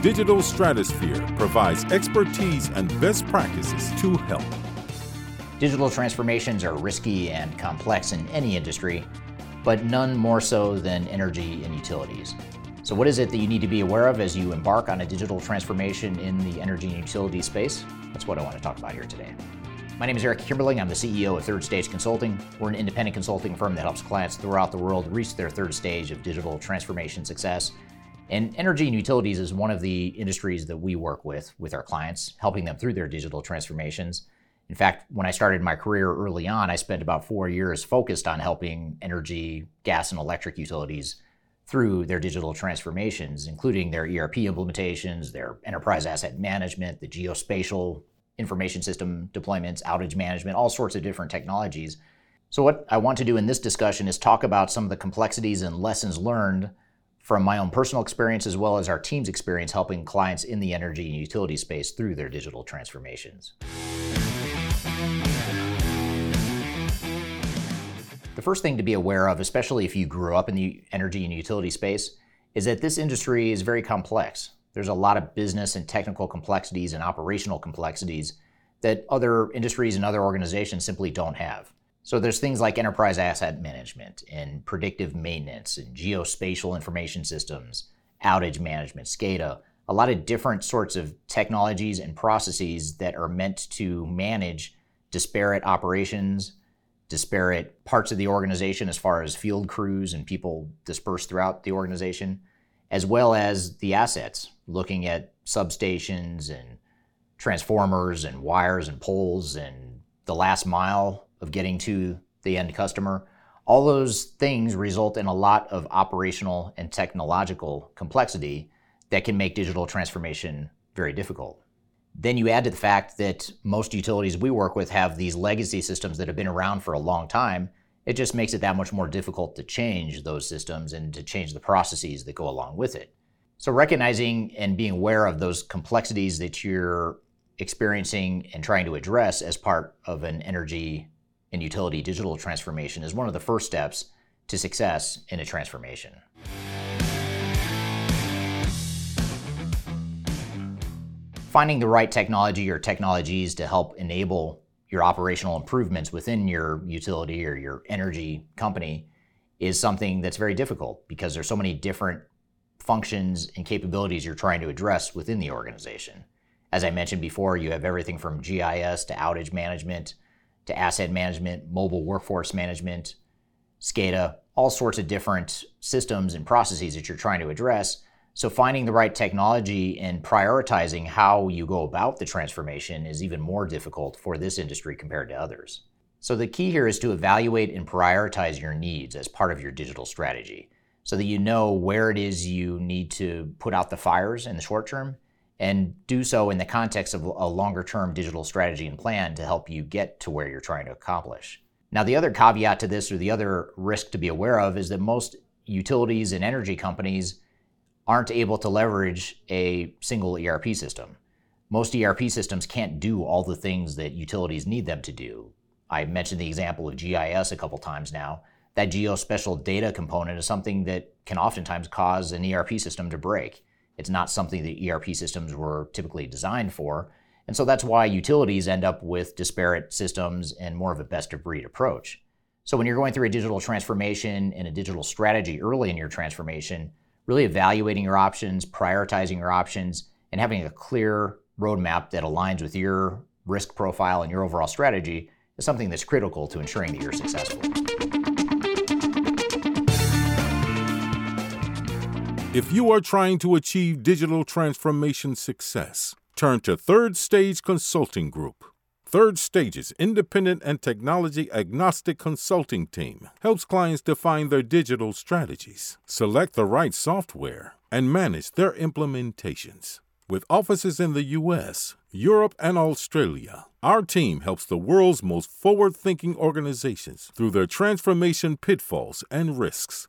Digital Stratosphere provides expertise and best practices to help. Digital transformations are risky and complex in any industry, but none more so than energy and utilities. So, what is it that you need to be aware of as you embark on a digital transformation in the energy and utility space? That's what I want to talk about here today. My name is Eric Kimberling. I'm the CEO of Third Stage Consulting. We're an independent consulting firm that helps clients throughout the world reach their third stage of digital transformation success and energy and utilities is one of the industries that we work with with our clients, helping them through their digital transformations. In fact, when I started my career early on, I spent about four years focused on helping energy, gas, and electric utilities through their digital transformations, including their ERP implementations, their enterprise asset management, the geospatial information system deployments, outage management, all sorts of different technologies. So, what I want to do in this discussion is talk about some of the complexities and lessons learned from my own personal experience as well as our team's experience helping clients in the energy and utility space through their digital transformations. The first thing to be aware of, especially if you grew up in the energy and utility space, is that this industry is very complex. There's a lot of business and technical complexities and operational complexities that other industries and other organizations simply don't have. So there's things like enterprise asset management and predictive maintenance and geospatial information systems, outage management, SCADA, a lot of different sorts of technologies and processes that are meant to manage disparate operations, disparate parts of the organization as far as field crews and people dispersed throughout the organization, as well as the assets, looking at substations and transformers and wires and poles and the last mile of getting to the end customer. All those things result in a lot of operational and technological complexity that can make digital transformation very difficult. Then you add to the fact that most utilities we work with have these legacy systems that have been around for a long time. It just makes it that much more difficult to change those systems and to change the processes that go along with it. So, recognizing and being aware of those complexities that you're experiencing and trying to address as part of an energy and utility digital transformation is one of the first steps to success in a transformation. Finding the right technology or technologies to help enable your operational improvements within your utility or your energy company is something that's very difficult because there's so many different functions and capabilities you're trying to address within the organization. As I mentioned before, you have everything from GIS to outage management to asset management, mobile workforce management, SCADA, all sorts of different systems and processes that you're trying to address. So, finding the right technology and prioritizing how you go about the transformation is even more difficult for this industry compared to others. So, the key here is to evaluate and prioritize your needs as part of your digital strategy so that you know where it is you need to put out the fires in the short term and do so in the context of a longer term digital strategy and plan to help you get to where you're trying to accomplish. Now, the other caveat to this, or the other risk to be aware of, is that most utilities and energy companies aren't able to leverage a single ERP system. Most ERP systems can't do all the things that utilities need them to do. I mentioned the example of GIS a couple times now. That geospatial data component is something that can oftentimes cause an ERP system to break. It's not something that ERP systems were typically designed for. And so that's why utilities end up with disparate systems and more of a best of breed approach. So when you're going through a digital transformation and a digital strategy early in your transformation, really evaluating your options, prioritizing your options, and having a clear roadmap that aligns with your risk profile and your overall strategy is something that's critical to ensuring that you're successful. If you are trying to achieve digital transformation success, turn to Third Stage Consulting Group. Third Stage's independent and technology agnostic consulting team helps clients define their digital strategies, select the right software, and manage their implementations. With offices in the U.S., Europe, and Australia, our team helps the world's most forward thinking organizations through their transformation pitfalls and risks.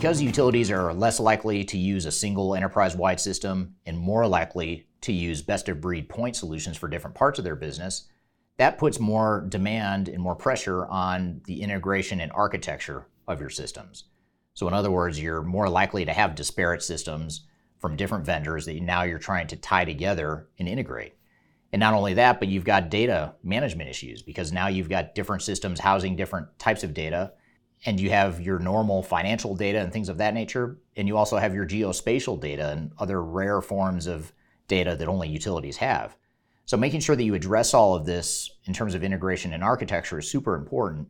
Because utilities are less likely to use a single enterprise wide system and more likely to use best of breed point solutions for different parts of their business, that puts more demand and more pressure on the integration and architecture of your systems. So, in other words, you're more likely to have disparate systems from different vendors that now you're trying to tie together and integrate. And not only that, but you've got data management issues because now you've got different systems housing different types of data. And you have your normal financial data and things of that nature. And you also have your geospatial data and other rare forms of data that only utilities have. So, making sure that you address all of this in terms of integration and architecture is super important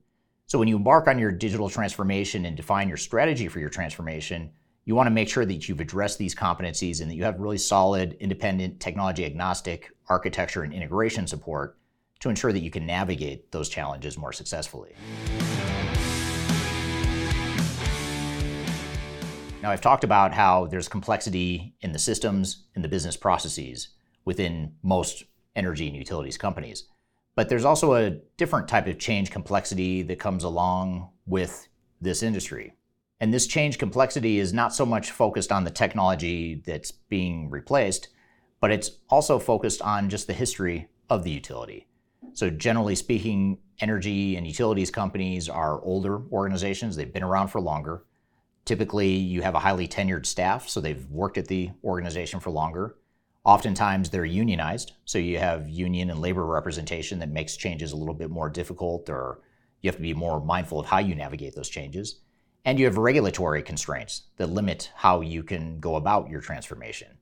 so when you embark on your digital transformation and define your strategy for your transformation, you want to make sure that you've addressed these competencies and that you have really solid, independent, technology agnostic architecture and integration support to ensure that you can navigate those challenges more successfully. Now, I've talked about how there's complexity in the systems and the business processes within most energy and utilities companies. But there's also a different type of change complexity that comes along with this industry. And this change complexity is not so much focused on the technology that's being replaced, but it's also focused on just the history of the utility. So, generally speaking, energy and utilities companies are older organizations, they've been around for longer. Typically, you have a highly tenured staff, so they've worked at the organization for longer. Oftentimes they're unionized, so you have union and labor representation that makes changes a little bit more difficult, or you have to be more mindful of how you navigate those changes. And you have regulatory constraints that limit how you can go about your transformation.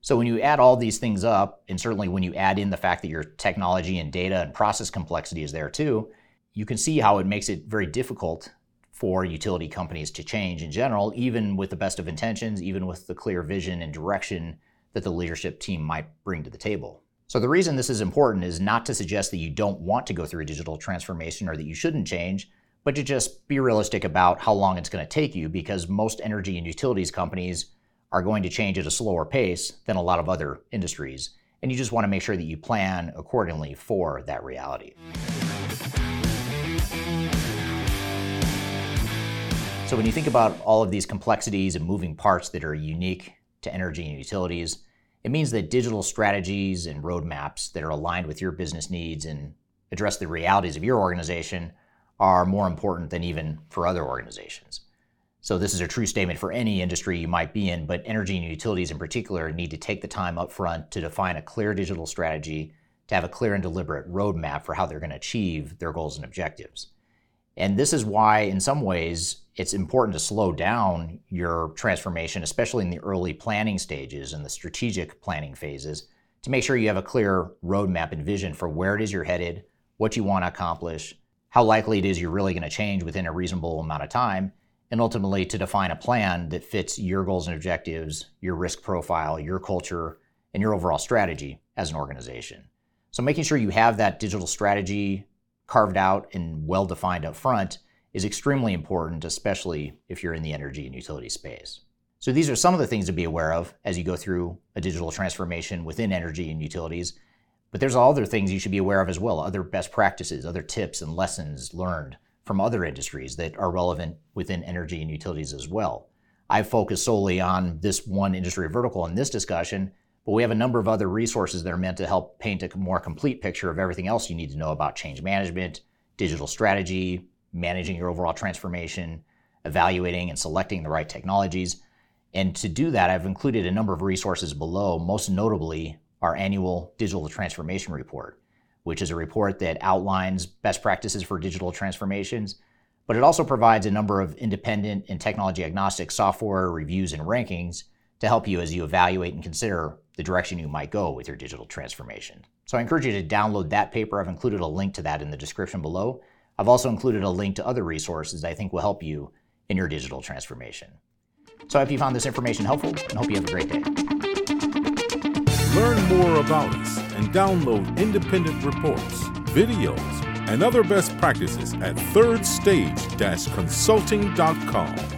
So when you add all these things up, and certainly when you add in the fact that your technology and data and process complexity is there too, you can see how it makes it very difficult for utility companies to change in general, even with the best of intentions, even with the clear vision and direction that the leadership team might bring to the table. So, the reason this is important is not to suggest that you don't want to go through a digital transformation or that you shouldn't change, but to just be realistic about how long it's going to take you because most energy and utilities companies are going to change at a slower pace than a lot of other industries. And you just want to make sure that you plan accordingly for that reality. So, when you think about all of these complexities and moving parts that are unique to energy and utilities, it means that digital strategies and roadmaps that are aligned with your business needs and address the realities of your organization are more important than even for other organizations. So, this is a true statement for any industry you might be in, but energy and utilities in particular need to take the time up front to define a clear digital strategy, to have a clear and deliberate roadmap for how they're going to achieve their goals and objectives. And this is why, in some ways, it's important to slow down your transformation, especially in the early planning stages and the strategic planning phases, to make sure you have a clear roadmap and vision for where it is you're headed, what you want to accomplish, how likely it is you're really going to change within a reasonable amount of time, and ultimately to define a plan that fits your goals and objectives, your risk profile, your culture, and your overall strategy as an organization. So, making sure you have that digital strategy carved out and well defined up front is extremely important, especially if you're in the energy and utility space. So these are some of the things to be aware of as you go through a digital transformation within energy and utilities. But there's other things you should be aware of as well, other best practices, other tips and lessons learned from other industries that are relevant within energy and utilities as well. I focus solely on this one industry vertical in this discussion, but we have a number of other resources that are meant to help paint a more complete picture of everything else you need to know about change management, digital strategy, managing your overall transformation, evaluating and selecting the right technologies. And to do that, I've included a number of resources below, most notably our annual digital transformation report, which is a report that outlines best practices for digital transformations, but it also provides a number of independent and technology agnostic software reviews and rankings to help you as you evaluate and consider the direction you might go with your digital transformation. So I encourage you to download that paper. I've included a link to that in the description below. I've also included a link to other resources that I think will help you in your digital transformation. So I hope you found this information helpful and hope you have a great day. Learn more about us and download independent reports, videos, and other best practices at thirdstage-consulting.com.